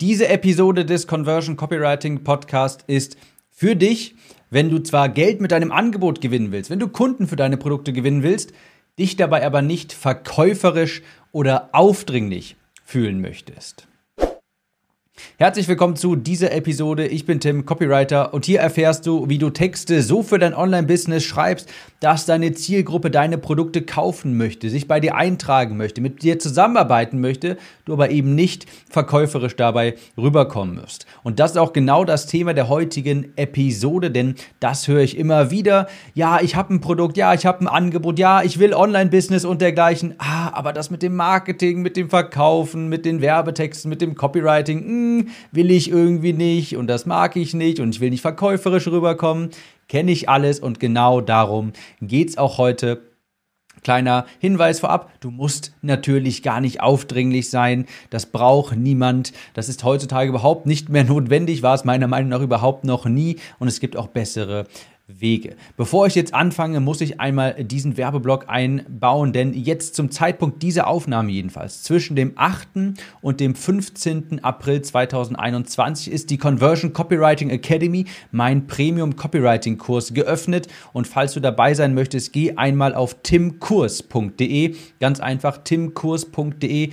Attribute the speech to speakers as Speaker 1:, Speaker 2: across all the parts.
Speaker 1: Diese Episode des Conversion Copywriting Podcast ist für dich, wenn du zwar Geld mit deinem Angebot gewinnen willst, wenn du Kunden für deine Produkte gewinnen willst, dich dabei aber nicht verkäuferisch oder aufdringlich fühlen möchtest. Herzlich willkommen zu dieser Episode. Ich bin Tim, Copywriter, und hier erfährst du, wie du Texte so für dein Online-Business schreibst, dass deine Zielgruppe deine Produkte kaufen möchte, sich bei dir eintragen möchte, mit dir zusammenarbeiten möchte, du aber eben nicht verkäuferisch dabei rüberkommen wirst. Und das ist auch genau das Thema der heutigen Episode, denn das höre ich immer wieder. Ja, ich habe ein Produkt, ja, ich habe ein Angebot, ja, ich will Online-Business und dergleichen. Ah, aber das mit dem Marketing, mit dem Verkaufen, mit den Werbetexten, mit dem Copywriting, mh, will ich irgendwie nicht und das mag ich nicht und ich will nicht verkäuferisch rüberkommen. Kenne ich alles und genau darum geht es auch heute. Kleiner Hinweis vorab, du musst natürlich gar nicht aufdringlich sein, das braucht niemand, das ist heutzutage überhaupt nicht mehr notwendig, war es meiner Meinung nach überhaupt noch nie und es gibt auch bessere Wege. Bevor ich jetzt anfange, muss ich einmal diesen Werbeblock einbauen, denn jetzt zum Zeitpunkt dieser Aufnahme jedenfalls, zwischen dem 8. und dem 15. April 2021 ist die Conversion Copywriting Academy, mein Premium Copywriting Kurs, geöffnet und falls du dabei sein möchtest, geh einmal auf timkurs.de, ganz einfach timkurs.de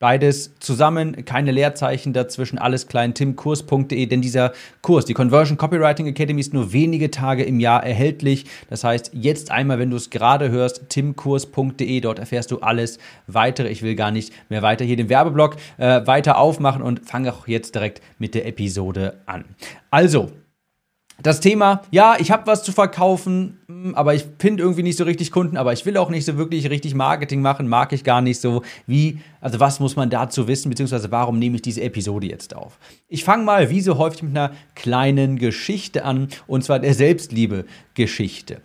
Speaker 1: Beides zusammen, keine Leerzeichen dazwischen, alles klein, timkurs.de, denn dieser Kurs, die Conversion Copywriting Academy, ist nur wenige Tage im Jahr erhältlich. Das heißt, jetzt einmal, wenn du es gerade hörst, timkurs.de, dort erfährst du alles weitere. Ich will gar nicht mehr weiter hier den Werbeblock äh, weiter aufmachen und fange auch jetzt direkt mit der Episode an. Also, das Thema, ja, ich habe was zu verkaufen, hm, aber ich finde irgendwie nicht so richtig Kunden, aber ich will auch nicht so wirklich richtig Marketing machen, mag ich gar nicht so. Wie, also was muss man dazu wissen, beziehungsweise warum nehme ich diese Episode jetzt auf? Ich fange mal wie so häufig mit einer kleinen Geschichte an, und zwar der Selbstliebe-Geschichte.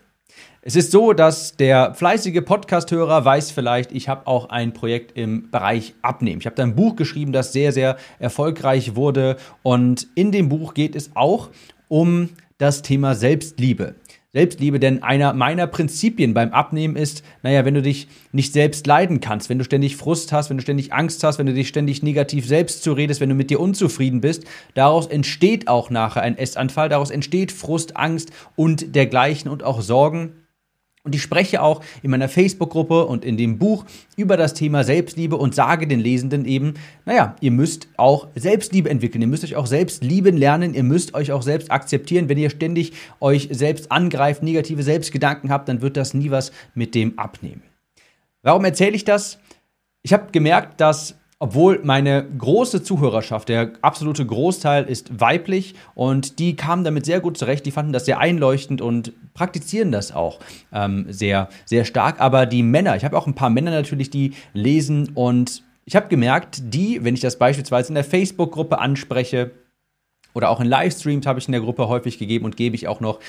Speaker 1: Es ist so, dass der fleißige Podcast-Hörer weiß vielleicht, ich habe auch ein Projekt im Bereich Abnehmen. Ich habe da ein Buch geschrieben, das sehr, sehr erfolgreich wurde. Und in dem Buch geht es auch um das Thema Selbstliebe. Selbstliebe, denn einer meiner Prinzipien beim Abnehmen ist, naja, wenn du dich nicht selbst leiden kannst, wenn du ständig Frust hast, wenn du ständig Angst hast, wenn du dich ständig negativ selbst zuredest, wenn du mit dir unzufrieden bist, daraus entsteht auch nachher ein Essanfall, daraus entsteht Frust, Angst und dergleichen und auch Sorgen. Und ich spreche auch in meiner Facebook-Gruppe und in dem Buch über das Thema Selbstliebe und sage den Lesenden eben, naja, ihr müsst auch Selbstliebe entwickeln, ihr müsst euch auch selbst lieben lernen, ihr müsst euch auch selbst akzeptieren. Wenn ihr ständig euch selbst angreift, negative Selbstgedanken habt, dann wird das nie was mit dem abnehmen. Warum erzähle ich das? Ich habe gemerkt, dass obwohl meine große Zuhörerschaft, der absolute Großteil ist weiblich und die kamen damit sehr gut zurecht, die fanden das sehr einleuchtend und praktizieren das auch ähm, sehr, sehr stark. Aber die Männer, ich habe auch ein paar Männer natürlich, die lesen und ich habe gemerkt, die, wenn ich das beispielsweise in der Facebook-Gruppe anspreche, oder auch in Livestreams habe ich in der Gruppe häufig gegeben und gebe ich auch noch,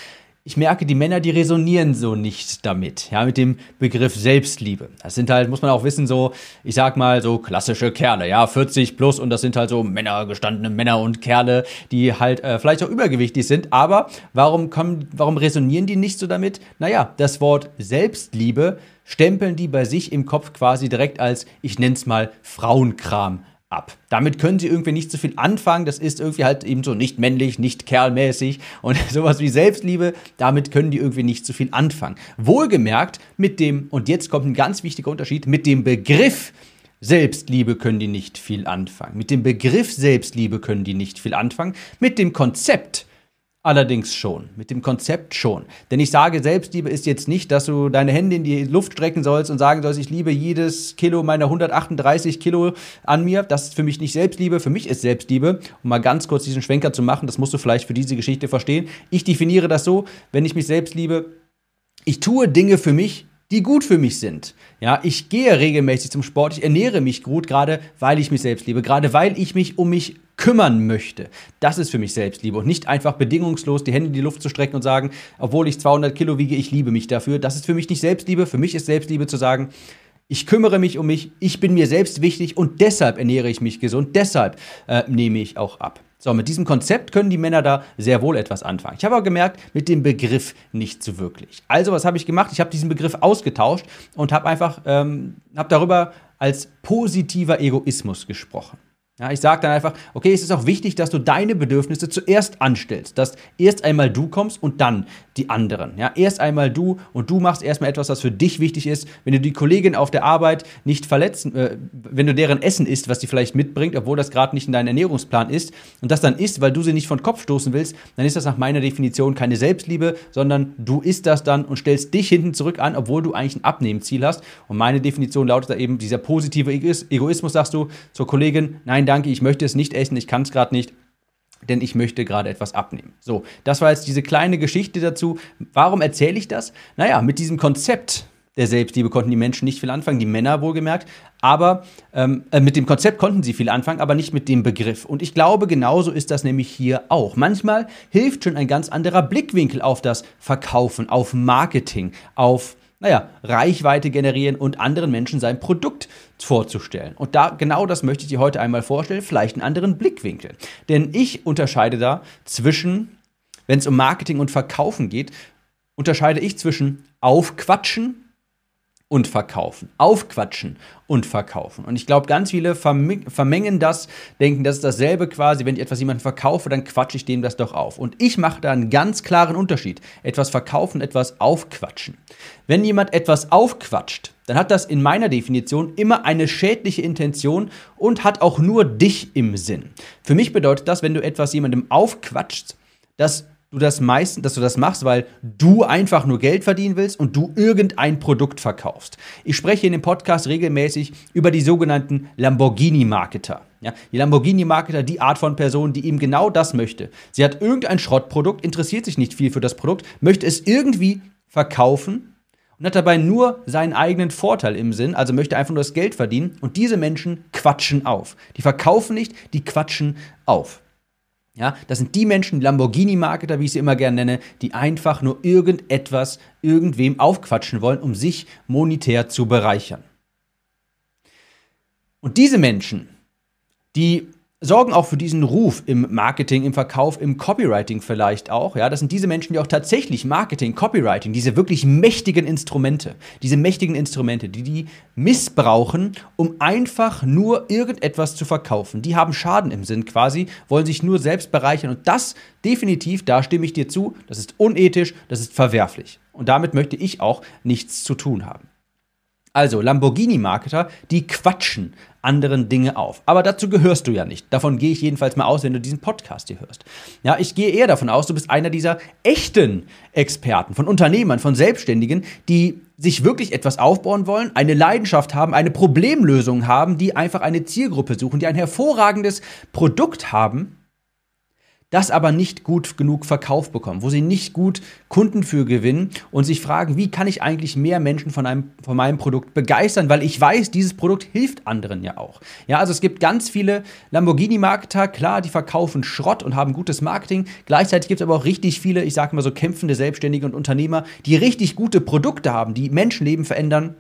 Speaker 1: ich merke, die Männer, die resonieren so nicht damit, ja, mit dem Begriff Selbstliebe. Das sind halt, muss man auch wissen, so, ich sag mal, so klassische Kerle, ja, 40 plus und das sind halt so Männer, gestandene Männer und Kerle, die halt äh, vielleicht auch übergewichtig sind. Aber warum kommen, warum resonieren die nicht so damit? Naja, das Wort Selbstliebe stempeln die bei sich im Kopf quasi direkt als, ich nenn's mal, Frauenkram ab. Damit können sie irgendwie nicht so viel anfangen. Das ist irgendwie halt eben so nicht männlich, nicht kerlmäßig und sowas wie Selbstliebe. Damit können die irgendwie nicht so viel anfangen. Wohlgemerkt mit dem, und jetzt kommt ein ganz wichtiger Unterschied, mit dem Begriff Selbstliebe können die nicht viel anfangen. Mit dem Begriff Selbstliebe können die nicht viel anfangen. Mit dem Konzept Allerdings schon, mit dem Konzept schon. Denn ich sage, Selbstliebe ist jetzt nicht, dass du deine Hände in die Luft strecken sollst und sagen sollst, ich liebe jedes Kilo meiner 138 Kilo an mir. Das ist für mich nicht Selbstliebe, für mich ist Selbstliebe. Um mal ganz kurz diesen Schwenker zu machen, das musst du vielleicht für diese Geschichte verstehen. Ich definiere das so, wenn ich mich selbst liebe, ich tue Dinge für mich, die gut für mich sind. Ja, ich gehe regelmäßig zum Sport, ich ernähre mich gut, gerade weil ich mich selbst liebe, gerade weil ich mich um mich kümmern möchte. Das ist für mich Selbstliebe und nicht einfach bedingungslos die Hände in die Luft zu strecken und sagen, obwohl ich 200 Kilo wiege, ich liebe mich dafür. Das ist für mich nicht Selbstliebe. Für mich ist Selbstliebe zu sagen, ich kümmere mich um mich, ich bin mir selbst wichtig und deshalb ernähre ich mich gesund, deshalb äh, nehme ich auch ab. So, mit diesem Konzept können die Männer da sehr wohl etwas anfangen. Ich habe aber gemerkt, mit dem Begriff nicht so wirklich. Also, was habe ich gemacht? Ich habe diesen Begriff ausgetauscht und habe einfach ähm, hab darüber als positiver Egoismus gesprochen. Ja, ich sage dann einfach, okay, es ist auch wichtig, dass du deine Bedürfnisse zuerst anstellst, dass erst einmal du kommst und dann die anderen. Ja, erst einmal du und du machst erstmal etwas, was für dich wichtig ist. Wenn du die Kollegin auf der Arbeit nicht verletzen, äh, wenn du deren Essen isst, was sie vielleicht mitbringt, obwohl das gerade nicht in deinem Ernährungsplan ist, und das dann isst, weil du sie nicht von Kopf stoßen willst, dann ist das nach meiner Definition keine Selbstliebe, sondern du isst das dann und stellst dich hinten zurück an, obwohl du eigentlich ein Abnehmziel hast. Und meine Definition lautet da eben dieser positive Egoismus, sagst du zur Kollegin, nein, danke, ich möchte es nicht essen, ich kann es gerade nicht denn ich möchte gerade etwas abnehmen. So, das war jetzt diese kleine Geschichte dazu. Warum erzähle ich das? Naja, mit diesem Konzept der Selbstliebe konnten die Menschen nicht viel anfangen, die Männer wohlgemerkt, aber ähm, äh, mit dem Konzept konnten sie viel anfangen, aber nicht mit dem Begriff. Und ich glaube, genauso ist das nämlich hier auch. Manchmal hilft schon ein ganz anderer Blickwinkel auf das Verkaufen, auf Marketing, auf naja, Reichweite generieren und anderen Menschen sein Produkt vorzustellen. Und da genau das möchte ich dir heute einmal vorstellen, vielleicht einen anderen Blickwinkel. Denn ich unterscheide da zwischen, wenn es um Marketing und Verkaufen geht, unterscheide ich zwischen Aufquatschen und verkaufen. Aufquatschen und verkaufen. Und ich glaube, ganz viele vermengen das, denken, das ist dasselbe quasi, wenn ich etwas jemandem verkaufe, dann quatsche ich dem das doch auf. Und ich mache da einen ganz klaren Unterschied. Etwas verkaufen, etwas aufquatschen. Wenn jemand etwas aufquatscht, dann hat das in meiner Definition immer eine schädliche Intention und hat auch nur dich im Sinn. Für mich bedeutet das, wenn du etwas jemandem aufquatschst, dass du das meistens, dass du das machst, weil du einfach nur Geld verdienen willst und du irgendein Produkt verkaufst. Ich spreche in dem Podcast regelmäßig über die sogenannten Lamborghini-Marketer. Ja, die Lamborghini-Marketer, die Art von Person, die eben genau das möchte. Sie hat irgendein Schrottprodukt, interessiert sich nicht viel für das Produkt, möchte es irgendwie verkaufen und hat dabei nur seinen eigenen Vorteil im Sinn, also möchte einfach nur das Geld verdienen. Und diese Menschen quatschen auf. Die verkaufen nicht, die quatschen auf. Ja, das sind die Menschen, Lamborghini-Marketer, wie ich sie immer gerne nenne, die einfach nur irgendetwas irgendwem aufquatschen wollen, um sich monetär zu bereichern. Und diese Menschen, die sorgen auch für diesen Ruf im Marketing, im Verkauf, im Copywriting vielleicht auch. Ja, das sind diese Menschen, die auch tatsächlich Marketing, Copywriting, diese wirklich mächtigen Instrumente, diese mächtigen Instrumente, die die missbrauchen, um einfach nur irgendetwas zu verkaufen. Die haben Schaden im Sinn quasi, wollen sich nur selbst bereichern und das definitiv, da stimme ich dir zu, das ist unethisch, das ist verwerflich. Und damit möchte ich auch nichts zu tun haben. Also Lamborghini-Marketer, die quatschen anderen Dinge auf. Aber dazu gehörst du ja nicht. Davon gehe ich jedenfalls mal aus, wenn du diesen Podcast hier hörst. Ja, ich gehe eher davon aus, du bist einer dieser echten Experten, von Unternehmern, von Selbstständigen, die sich wirklich etwas aufbauen wollen, eine Leidenschaft haben, eine Problemlösung haben, die einfach eine Zielgruppe suchen, die ein hervorragendes Produkt haben das aber nicht gut genug verkauft bekommen, wo sie nicht gut Kunden für gewinnen und sich fragen, wie kann ich eigentlich mehr Menschen von, einem, von meinem Produkt begeistern, weil ich weiß, dieses Produkt hilft anderen ja auch. Ja, also es gibt ganz viele Lamborghini-Marketer, klar, die verkaufen Schrott und haben gutes Marketing. Gleichzeitig gibt es aber auch richtig viele, ich sage mal so kämpfende Selbstständige und Unternehmer, die richtig gute Produkte haben, die Menschenleben verändern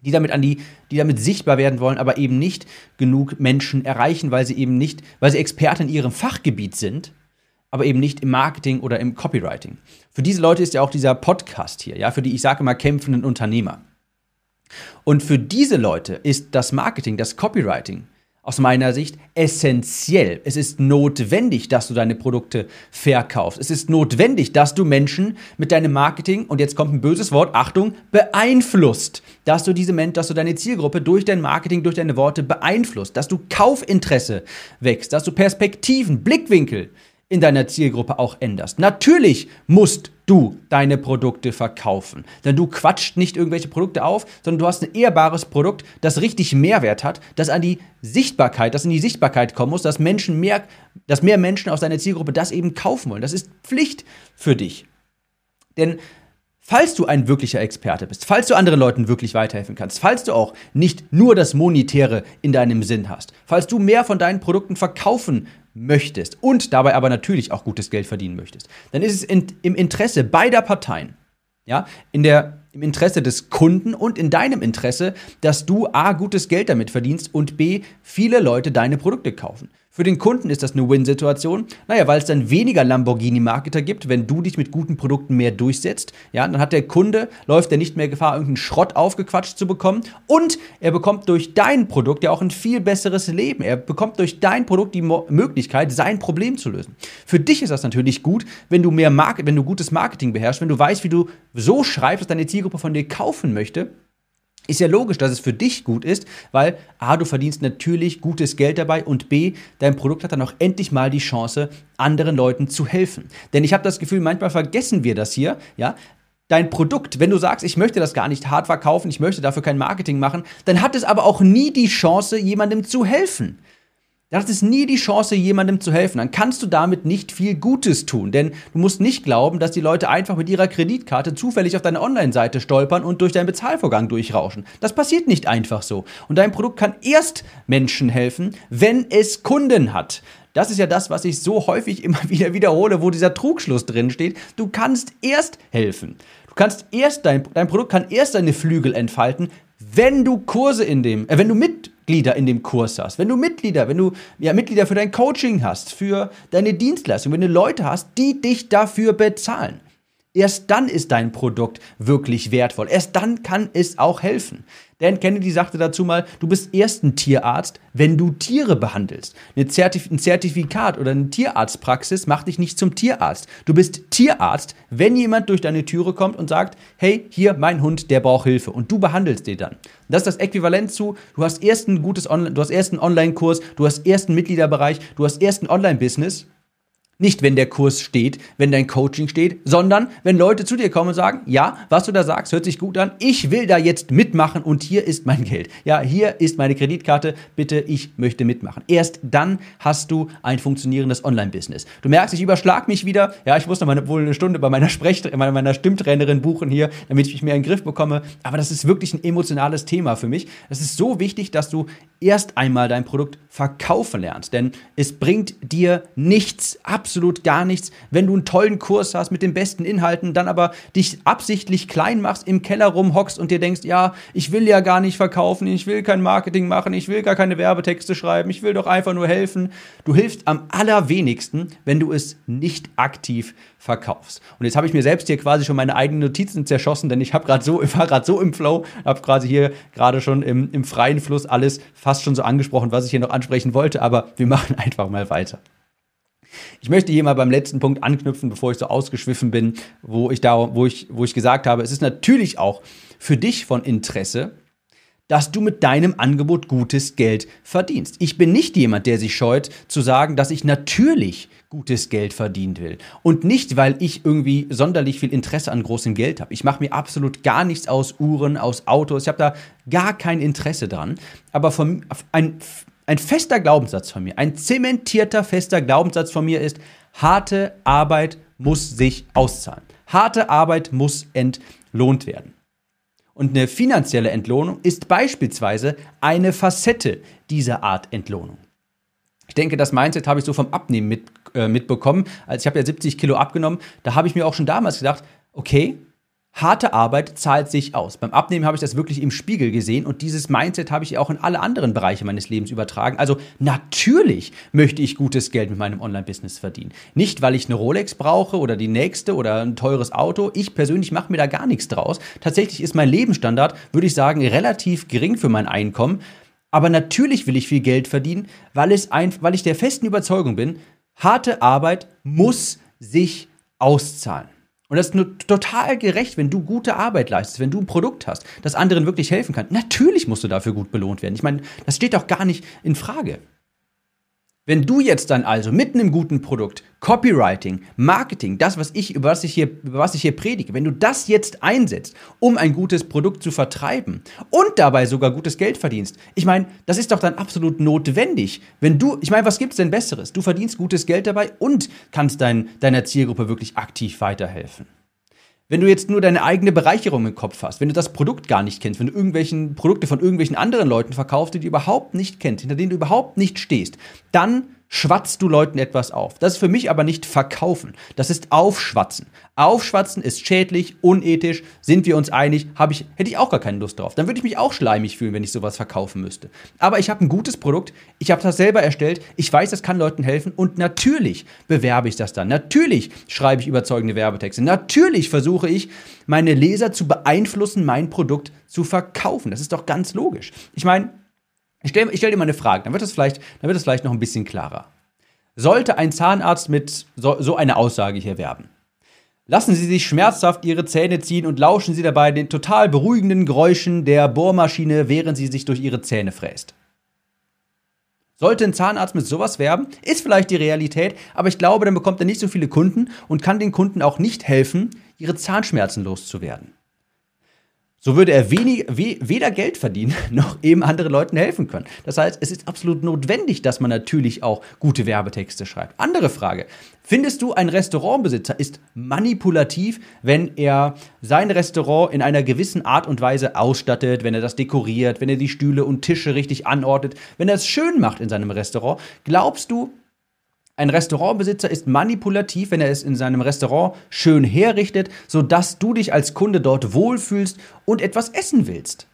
Speaker 1: die damit an die, die damit sichtbar werden wollen, aber eben nicht genug Menschen erreichen, weil sie eben nicht, weil sie Experte in ihrem Fachgebiet sind, aber eben nicht im Marketing oder im Copywriting. Für diese Leute ist ja auch dieser Podcast hier, ja, für die ich sage immer kämpfenden Unternehmer. Und für diese Leute ist das Marketing, das Copywriting aus meiner Sicht essentiell. Es ist notwendig, dass du deine Produkte verkaufst. Es ist notwendig, dass du Menschen mit deinem Marketing, und jetzt kommt ein böses Wort, Achtung, beeinflusst. Dass du diese Menschen, dass du deine Zielgruppe durch dein Marketing, durch deine Worte beeinflusst. Dass du Kaufinteresse wächst, dass du Perspektiven, Blickwinkel in deiner Zielgruppe auch änderst. Natürlich musst du deine Produkte verkaufen. Denn du quatscht nicht irgendwelche Produkte auf, sondern du hast ein ehrbares Produkt, das richtig Mehrwert hat, das an die Sichtbarkeit, das in die Sichtbarkeit kommen muss, dass Menschen mehr, dass mehr Menschen aus deiner Zielgruppe das eben kaufen wollen. Das ist Pflicht für dich. Denn Falls du ein wirklicher Experte bist, falls du anderen Leuten wirklich weiterhelfen kannst, falls du auch nicht nur das Monetäre in deinem Sinn hast, falls du mehr von deinen Produkten verkaufen möchtest und dabei aber natürlich auch gutes Geld verdienen möchtest, dann ist es in, im Interesse beider Parteien, ja, in der, im Interesse des Kunden und in deinem Interesse, dass du A, gutes Geld damit verdienst und B, viele Leute deine Produkte kaufen. Für den Kunden ist das eine Win-Situation. Naja, weil es dann weniger Lamborghini-Marketer gibt, wenn du dich mit guten Produkten mehr durchsetzt. Ja, dann hat der Kunde, läuft er nicht mehr Gefahr, irgendeinen Schrott aufgequatscht zu bekommen. Und er bekommt durch dein Produkt ja auch ein viel besseres Leben. Er bekommt durch dein Produkt die Mo Möglichkeit, sein Problem zu lösen. Für dich ist das natürlich gut, wenn du mehr Market, wenn du gutes Marketing beherrschst, wenn du weißt, wie du so schreibst, dass deine Zielgruppe von dir kaufen möchte ist ja logisch, dass es für dich gut ist, weil A, du verdienst natürlich gutes Geld dabei und B, dein Produkt hat dann auch endlich mal die Chance, anderen Leuten zu helfen. Denn ich habe das Gefühl, manchmal vergessen wir das hier, ja. Dein Produkt, wenn du sagst, ich möchte das gar nicht hart verkaufen, ich möchte dafür kein Marketing machen, dann hat es aber auch nie die Chance, jemandem zu helfen. Das ist nie die Chance, jemandem zu helfen. Dann kannst du damit nicht viel Gutes tun. Denn du musst nicht glauben, dass die Leute einfach mit ihrer Kreditkarte zufällig auf deine Online-Seite stolpern und durch deinen Bezahlvorgang durchrauschen. Das passiert nicht einfach so. Und dein Produkt kann erst Menschen helfen, wenn es Kunden hat. Das ist ja das, was ich so häufig immer wieder wiederhole, wo dieser Trugschluss drin steht. Du kannst erst helfen. Du kannst erst dein, dein Produkt kann erst seine Flügel entfalten, wenn du Kurse in dem, äh, wenn du Mitglieder in dem Kurs hast, wenn du Mitglieder, wenn du ja Mitglieder für dein Coaching hast, für deine Dienstleistung, wenn du Leute hast, die dich dafür bezahlen. Erst dann ist dein Produkt wirklich wertvoll. Erst dann kann es auch helfen. Dan Kennedy sagte dazu mal, du bist erst ein Tierarzt, wenn du Tiere behandelst. ein Zertifikat oder eine Tierarztpraxis macht dich nicht zum Tierarzt. Du bist Tierarzt, wenn jemand durch deine Türe kommt und sagt, hey, hier mein Hund, der braucht Hilfe und du behandelst den dann. Das ist das Äquivalent zu, du hast erst ein gutes Online, du hast erst einen Online-Kurs, du hast erst einen Mitgliederbereich, du hast erst ein Online-Business nicht, wenn der Kurs steht, wenn dein Coaching steht, sondern wenn Leute zu dir kommen und sagen, ja, was du da sagst, hört sich gut an, ich will da jetzt mitmachen und hier ist mein Geld. Ja, hier ist meine Kreditkarte, bitte, ich möchte mitmachen. Erst dann hast du ein funktionierendes Online-Business. Du merkst, ich überschlag mich wieder. Ja, ich muss noch mal wohl eine Stunde bei meiner Sprech meiner, Stimmtrainerin buchen hier, damit ich mich mehr in den Griff bekomme. Aber das ist wirklich ein emotionales Thema für mich. Es ist so wichtig, dass du erst einmal dein Produkt verkaufen lernst, denn es bringt dir nichts ab absolut gar nichts, wenn du einen tollen Kurs hast mit den besten Inhalten, dann aber dich absichtlich klein machst, im Keller rumhockst und dir denkst, ja, ich will ja gar nicht verkaufen, ich will kein Marketing machen, ich will gar keine Werbetexte schreiben, ich will doch einfach nur helfen. Du hilfst am allerwenigsten, wenn du es nicht aktiv verkaufst. Und jetzt habe ich mir selbst hier quasi schon meine eigenen Notizen zerschossen, denn ich habe gerade so, war gerade so im Flow, habe quasi hier gerade schon im, im freien Fluss alles fast schon so angesprochen, was ich hier noch ansprechen wollte, aber wir machen einfach mal weiter. Ich möchte hier mal beim letzten Punkt anknüpfen, bevor ich so ausgeschwiffen bin, wo ich, da, wo ich, wo ich gesagt habe, es ist natürlich auch für dich von Interesse, dass du mit deinem Angebot gutes Geld verdienst. Ich bin nicht jemand, der sich scheut zu sagen, dass ich natürlich gutes Geld verdienen will. Und nicht, weil ich irgendwie sonderlich viel Interesse an großem Geld habe. Ich mache mir absolut gar nichts aus Uhren, aus Autos. Ich habe da gar kein Interesse dran. Aber von, ein ein fester Glaubenssatz von mir, ein zementierter fester Glaubenssatz von mir ist, harte Arbeit muss sich auszahlen. Harte Arbeit muss entlohnt werden. Und eine finanzielle Entlohnung ist beispielsweise eine Facette dieser Art Entlohnung. Ich denke, das Mindset habe ich so vom Abnehmen mit, äh, mitbekommen. Also ich habe ja 70 Kilo abgenommen. Da habe ich mir auch schon damals gedacht, okay, harte Arbeit zahlt sich aus. Beim Abnehmen habe ich das wirklich im Spiegel gesehen und dieses Mindset habe ich auch in alle anderen Bereiche meines Lebens übertragen. Also natürlich möchte ich gutes Geld mit meinem Online-Business verdienen. Nicht, weil ich eine Rolex brauche oder die nächste oder ein teures Auto. Ich persönlich mache mir da gar nichts draus. Tatsächlich ist mein Lebensstandard, würde ich sagen, relativ gering für mein Einkommen. Aber natürlich will ich viel Geld verdienen, weil, es ein, weil ich der festen Überzeugung bin, harte Arbeit muss sich auszahlen. Und das ist total gerecht, wenn du gute Arbeit leistest, wenn du ein Produkt hast, das anderen wirklich helfen kann. Natürlich musst du dafür gut belohnt werden. Ich meine, das steht doch gar nicht in Frage. Wenn du jetzt dann also mitten im guten Produkt, Copywriting, Marketing, das, was ich, über was ich hier, über was ich hier predige, wenn du das jetzt einsetzt, um ein gutes Produkt zu vertreiben und dabei sogar gutes Geld verdienst, ich meine, das ist doch dann absolut notwendig. Wenn du, ich meine, was gibt's denn Besseres? Du verdienst gutes Geld dabei und kannst dein, deiner Zielgruppe wirklich aktiv weiterhelfen. Wenn du jetzt nur deine eigene Bereicherung im Kopf hast, wenn du das Produkt gar nicht kennst, wenn du irgendwelchen Produkte von irgendwelchen anderen Leuten verkaufst, die du überhaupt nicht kennst, hinter denen du überhaupt nicht stehst, dann schwatzt du Leuten etwas auf. Das ist für mich aber nicht verkaufen. Das ist aufschwatzen. Aufschwatzen ist schädlich, unethisch. Sind wir uns einig? Hab ich, hätte ich auch gar keine Lust drauf. Dann würde ich mich auch schleimig fühlen, wenn ich sowas verkaufen müsste. Aber ich habe ein gutes Produkt. Ich habe das selber erstellt. Ich weiß, das kann Leuten helfen. Und natürlich bewerbe ich das dann. Natürlich schreibe ich überzeugende Werbetexte. Natürlich versuche ich, meine Leser zu beeinflussen, mein Produkt zu verkaufen. Das ist doch ganz logisch. Ich meine, ich stelle stell dir mal eine Frage, dann wird, das vielleicht, vielleicht noch ein bisschen klarer. Sollte ein Zahnarzt mit so, so eine Aussage hier werben? Lassen Sie sich schmerzhaft Ihre Zähne ziehen und lauschen Sie dabei den total beruhigenden Geräuschen der Bohrmaschine, während sie sich durch Ihre Zähne fräst. Sollte ein Zahnarzt mit sowas werben, ist vielleicht die Realität, aber ich glaube, dann bekommt er nicht so viele Kunden und kann den Kunden auch nicht helfen, ihre Zahnschmerzen loszuwerden. So würde er wenig, we, weder Geld verdienen, noch eben anderen Leuten helfen können. Das heißt, es ist absolut notwendig, dass man natürlich auch gute Werbetexte schreibt. Andere Frage. Findest du, ein Restaurantbesitzer ist manipulativ, wenn er sein Restaurant in einer gewissen Art und Weise ausstattet, wenn er das dekoriert, wenn er die Stühle und Tische richtig anordnet, wenn er es schön macht in seinem Restaurant? Glaubst du, ein Restaurantbesitzer ist manipulativ, wenn er es in seinem Restaurant schön herrichtet, sodass du dich als Kunde dort wohlfühlst und etwas essen willst.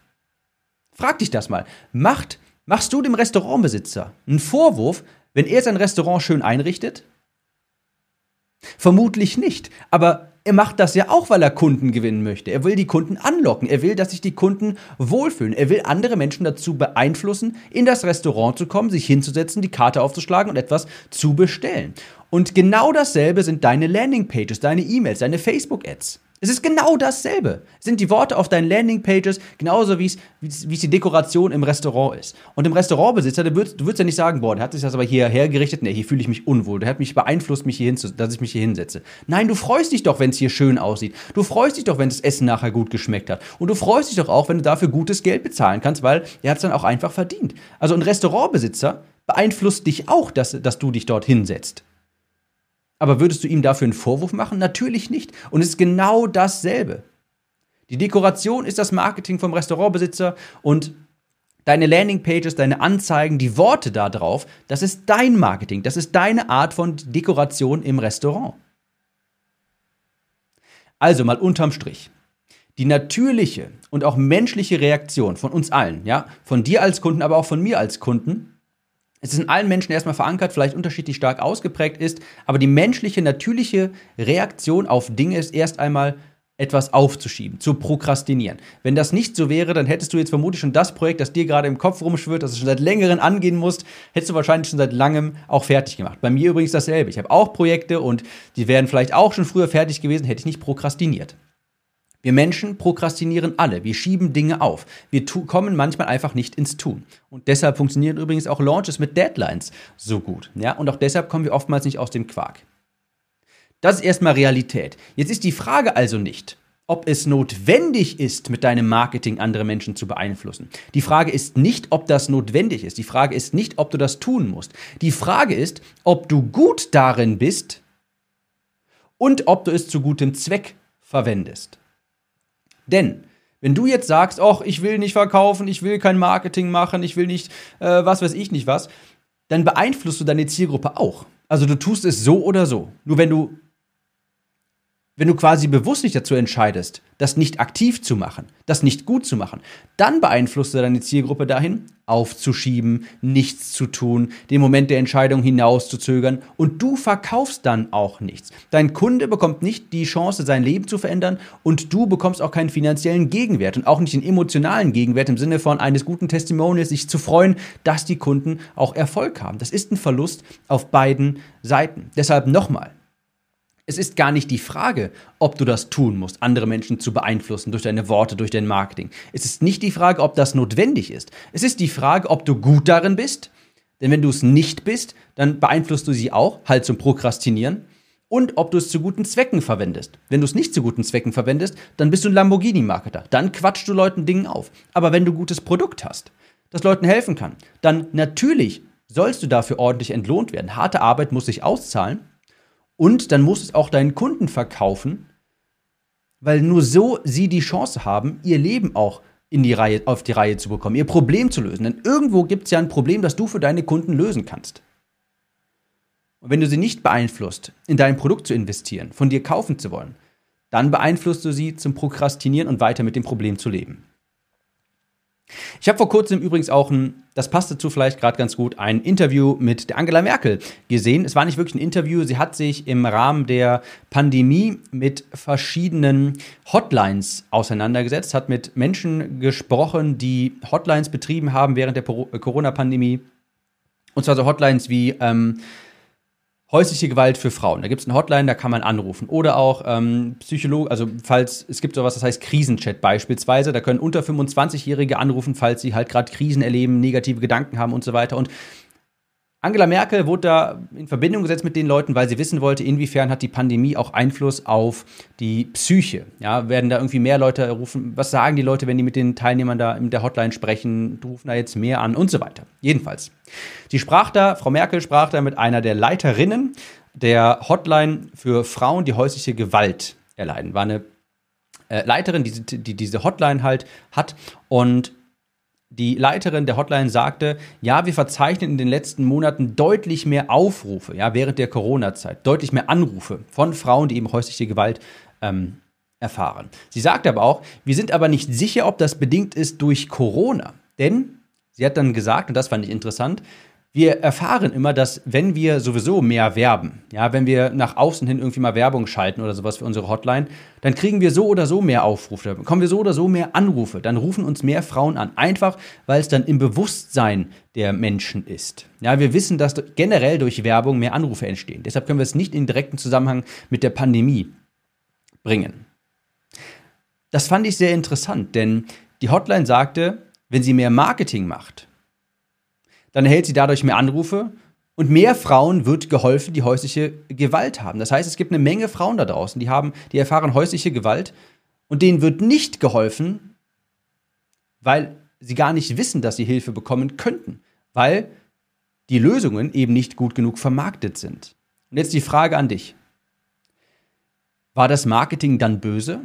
Speaker 1: Frag dich das mal. Macht, machst du dem Restaurantbesitzer einen Vorwurf, wenn er sein Restaurant schön einrichtet? Vermutlich nicht, aber er macht das ja auch, weil er Kunden gewinnen möchte. Er will die Kunden anlocken. Er will, dass sich die Kunden wohlfühlen. Er will andere Menschen dazu beeinflussen, in das Restaurant zu kommen, sich hinzusetzen, die Karte aufzuschlagen und etwas zu bestellen. Und genau dasselbe sind deine Landingpages, deine E-Mails, deine Facebook-Ads. Es ist genau dasselbe. Es sind die Worte auf deinen Landingpages, genauso wie es, wie es die Dekoration im Restaurant ist. Und dem Restaurantbesitzer, du würdest, du würdest ja nicht sagen, boah, der hat sich das aber hierher gerichtet, nee, hier fühle ich mich unwohl, der hat mich beeinflusst, mich hier dass ich mich hier hinsetze. Nein, du freust dich doch, wenn es hier schön aussieht. Du freust dich doch, wenn das Essen nachher gut geschmeckt hat. Und du freust dich doch auch, wenn du dafür gutes Geld bezahlen kannst, weil er hat es dann auch einfach verdient. Also ein Restaurantbesitzer beeinflusst dich auch, dass, dass du dich dort hinsetzt. Aber würdest du ihm dafür einen Vorwurf machen? Natürlich nicht. Und es ist genau dasselbe. Die Dekoration ist das Marketing vom Restaurantbesitzer und deine Landingpages, deine Anzeigen, die Worte da drauf, das ist dein Marketing, das ist deine Art von Dekoration im Restaurant. Also mal unterm Strich. Die natürliche und auch menschliche Reaktion von uns allen, ja, von dir als Kunden, aber auch von mir als Kunden, es ist in allen Menschen erstmal verankert, vielleicht unterschiedlich stark ausgeprägt ist, aber die menschliche, natürliche Reaktion auf Dinge ist erst einmal etwas aufzuschieben, zu prokrastinieren. Wenn das nicht so wäre, dann hättest du jetzt vermutlich schon das Projekt, das dir gerade im Kopf rumschwirrt, das du schon seit längerem angehen musst, hättest du wahrscheinlich schon seit langem auch fertig gemacht. Bei mir übrigens dasselbe. Ich habe auch Projekte und die wären vielleicht auch schon früher fertig gewesen, hätte ich nicht prokrastiniert. Wir Menschen prokrastinieren alle. Wir schieben Dinge auf. Wir kommen manchmal einfach nicht ins Tun. Und deshalb funktionieren übrigens auch Launches mit Deadlines so gut. Ja? Und auch deshalb kommen wir oftmals nicht aus dem Quark. Das ist erstmal Realität. Jetzt ist die Frage also nicht, ob es notwendig ist, mit deinem Marketing andere Menschen zu beeinflussen. Die Frage ist nicht, ob das notwendig ist. Die Frage ist nicht, ob du das tun musst. Die Frage ist, ob du gut darin bist und ob du es zu gutem Zweck verwendest. Denn wenn du jetzt sagst, ach, ich will nicht verkaufen, ich will kein Marketing machen, ich will nicht, äh, was weiß ich nicht was, dann beeinflusst du deine Zielgruppe auch. Also du tust es so oder so. Nur wenn du wenn du quasi bewusst dich dazu entscheidest, das nicht aktiv zu machen, das nicht gut zu machen, dann beeinflusst du deine Zielgruppe dahin, aufzuschieben, nichts zu tun, den Moment der Entscheidung hinauszuzögern und du verkaufst dann auch nichts. Dein Kunde bekommt nicht die Chance, sein Leben zu verändern und du bekommst auch keinen finanziellen Gegenwert und auch nicht den emotionalen Gegenwert im Sinne von eines guten Testimonials, sich zu freuen, dass die Kunden auch Erfolg haben. Das ist ein Verlust auf beiden Seiten. Deshalb nochmal, es ist gar nicht die Frage, ob du das tun musst, andere Menschen zu beeinflussen durch deine Worte, durch dein Marketing. Es ist nicht die Frage, ob das notwendig ist. Es ist die Frage, ob du gut darin bist. Denn wenn du es nicht bist, dann beeinflusst du sie auch, halt zum Prokrastinieren. Und ob du es zu guten Zwecken verwendest. Wenn du es nicht zu guten Zwecken verwendest, dann bist du ein Lamborghini-Marketer. Dann quatschst du Leuten Dingen auf. Aber wenn du gutes Produkt hast, das Leuten helfen kann, dann natürlich sollst du dafür ordentlich entlohnt werden. Harte Arbeit muss sich auszahlen. Und dann musst du es auch deinen Kunden verkaufen, weil nur so sie die Chance haben, ihr Leben auch in die Reihe, auf die Reihe zu bekommen, ihr Problem zu lösen. Denn irgendwo gibt es ja ein Problem, das du für deine Kunden lösen kannst. Und wenn du sie nicht beeinflusst, in dein Produkt zu investieren, von dir kaufen zu wollen, dann beeinflusst du sie zum Prokrastinieren und weiter mit dem Problem zu leben. Ich habe vor kurzem übrigens auch ein, das passt dazu vielleicht gerade ganz gut, ein Interview mit der Angela Merkel gesehen. Es war nicht wirklich ein Interview, sie hat sich im Rahmen der Pandemie mit verschiedenen Hotlines auseinandergesetzt, hat mit Menschen gesprochen, die Hotlines betrieben haben während der Corona-Pandemie. Und zwar so Hotlines wie ähm, häusliche Gewalt für Frauen. Da gibt es eine Hotline, da kann man anrufen. Oder auch ähm, Psychologe, also falls es gibt sowas, das heißt Krisenchat beispielsweise, da können unter 25-Jährige anrufen, falls sie halt gerade Krisen erleben, negative Gedanken haben und so weiter. Und Angela Merkel wurde da in Verbindung gesetzt mit den Leuten, weil sie wissen wollte, inwiefern hat die Pandemie auch Einfluss auf die Psyche. Ja, werden da irgendwie mehr Leute rufen, was sagen die Leute, wenn die mit den Teilnehmern da in der Hotline sprechen, rufen da jetzt mehr an und so weiter. Jedenfalls. Sie sprach da, Frau Merkel sprach da mit einer der Leiterinnen der Hotline für Frauen, die häusliche Gewalt erleiden. War eine äh, Leiterin, die, die diese Hotline halt hat und die Leiterin der Hotline sagte, ja, wir verzeichnen in den letzten Monaten deutlich mehr Aufrufe, ja, während der Corona-Zeit, deutlich mehr Anrufe von Frauen, die eben häusliche Gewalt ähm, erfahren. Sie sagte aber auch, wir sind aber nicht sicher, ob das bedingt ist durch Corona. Denn, sie hat dann gesagt, und das fand ich interessant, wir erfahren immer, dass wenn wir sowieso mehr werben, ja, wenn wir nach außen hin irgendwie mal Werbung schalten oder sowas für unsere Hotline, dann kriegen wir so oder so mehr Aufrufe, dann bekommen wir so oder so mehr Anrufe, dann rufen uns mehr Frauen an, einfach weil es dann im Bewusstsein der Menschen ist. Ja, wir wissen, dass generell durch Werbung mehr Anrufe entstehen. Deshalb können wir es nicht in direkten Zusammenhang mit der Pandemie bringen. Das fand ich sehr interessant, denn die Hotline sagte, wenn sie mehr Marketing macht, dann erhält sie dadurch mehr Anrufe und mehr Frauen wird geholfen, die häusliche Gewalt haben. Das heißt, es gibt eine Menge Frauen da draußen, die haben, die erfahren häusliche Gewalt und denen wird nicht geholfen, weil sie gar nicht wissen, dass sie Hilfe bekommen könnten, weil die Lösungen eben nicht gut genug vermarktet sind. Und jetzt die Frage an dich. War das Marketing dann böse?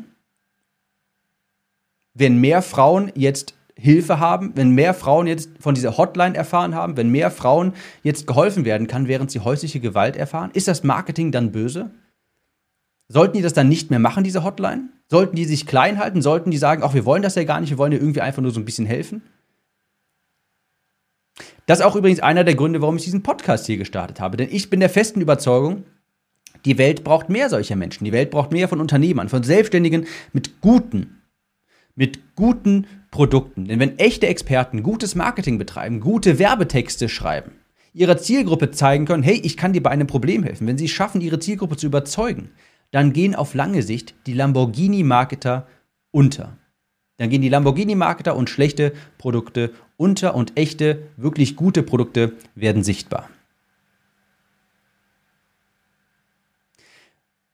Speaker 1: Wenn mehr Frauen jetzt Hilfe haben, wenn mehr Frauen jetzt von dieser Hotline erfahren haben, wenn mehr Frauen jetzt geholfen werden kann, während sie häusliche Gewalt erfahren? Ist das Marketing dann böse? Sollten die das dann nicht mehr machen, diese Hotline? Sollten die sich klein halten? Sollten die sagen, ach, wir wollen das ja gar nicht, wir wollen ja irgendwie einfach nur so ein bisschen helfen? Das ist auch übrigens einer der Gründe, warum ich diesen Podcast hier gestartet habe. Denn ich bin der festen Überzeugung, die Welt braucht mehr solcher Menschen. Die Welt braucht mehr von Unternehmern, von Selbstständigen mit guten, mit guten Produkten. Denn wenn echte Experten gutes Marketing betreiben, gute Werbetexte schreiben, ihrer Zielgruppe zeigen können, hey, ich kann dir bei einem Problem helfen, wenn sie es schaffen, ihre Zielgruppe zu überzeugen, dann gehen auf lange Sicht die Lamborghini-Marketer unter. Dann gehen die Lamborghini-Marketer und schlechte Produkte unter und echte, wirklich gute Produkte werden sichtbar.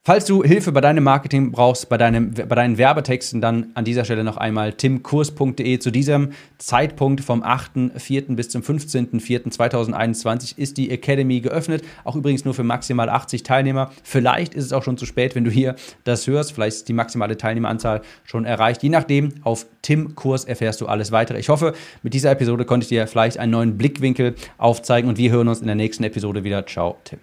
Speaker 1: Falls du Hilfe bei deinem Marketing brauchst, bei, deinem, bei deinen Werbetexten, dann an dieser Stelle noch einmal timkurs.de. Zu diesem Zeitpunkt vom 8.4. bis zum 15.4.2021 ist die Academy geöffnet. Auch übrigens nur für maximal 80 Teilnehmer. Vielleicht ist es auch schon zu spät, wenn du hier das hörst. Vielleicht ist die maximale Teilnehmeranzahl schon erreicht. Je nachdem, auf Timkurs erfährst du alles weitere. Ich hoffe, mit dieser Episode konnte ich dir vielleicht einen neuen Blickwinkel aufzeigen und wir hören uns in der nächsten Episode wieder. Ciao, Tim.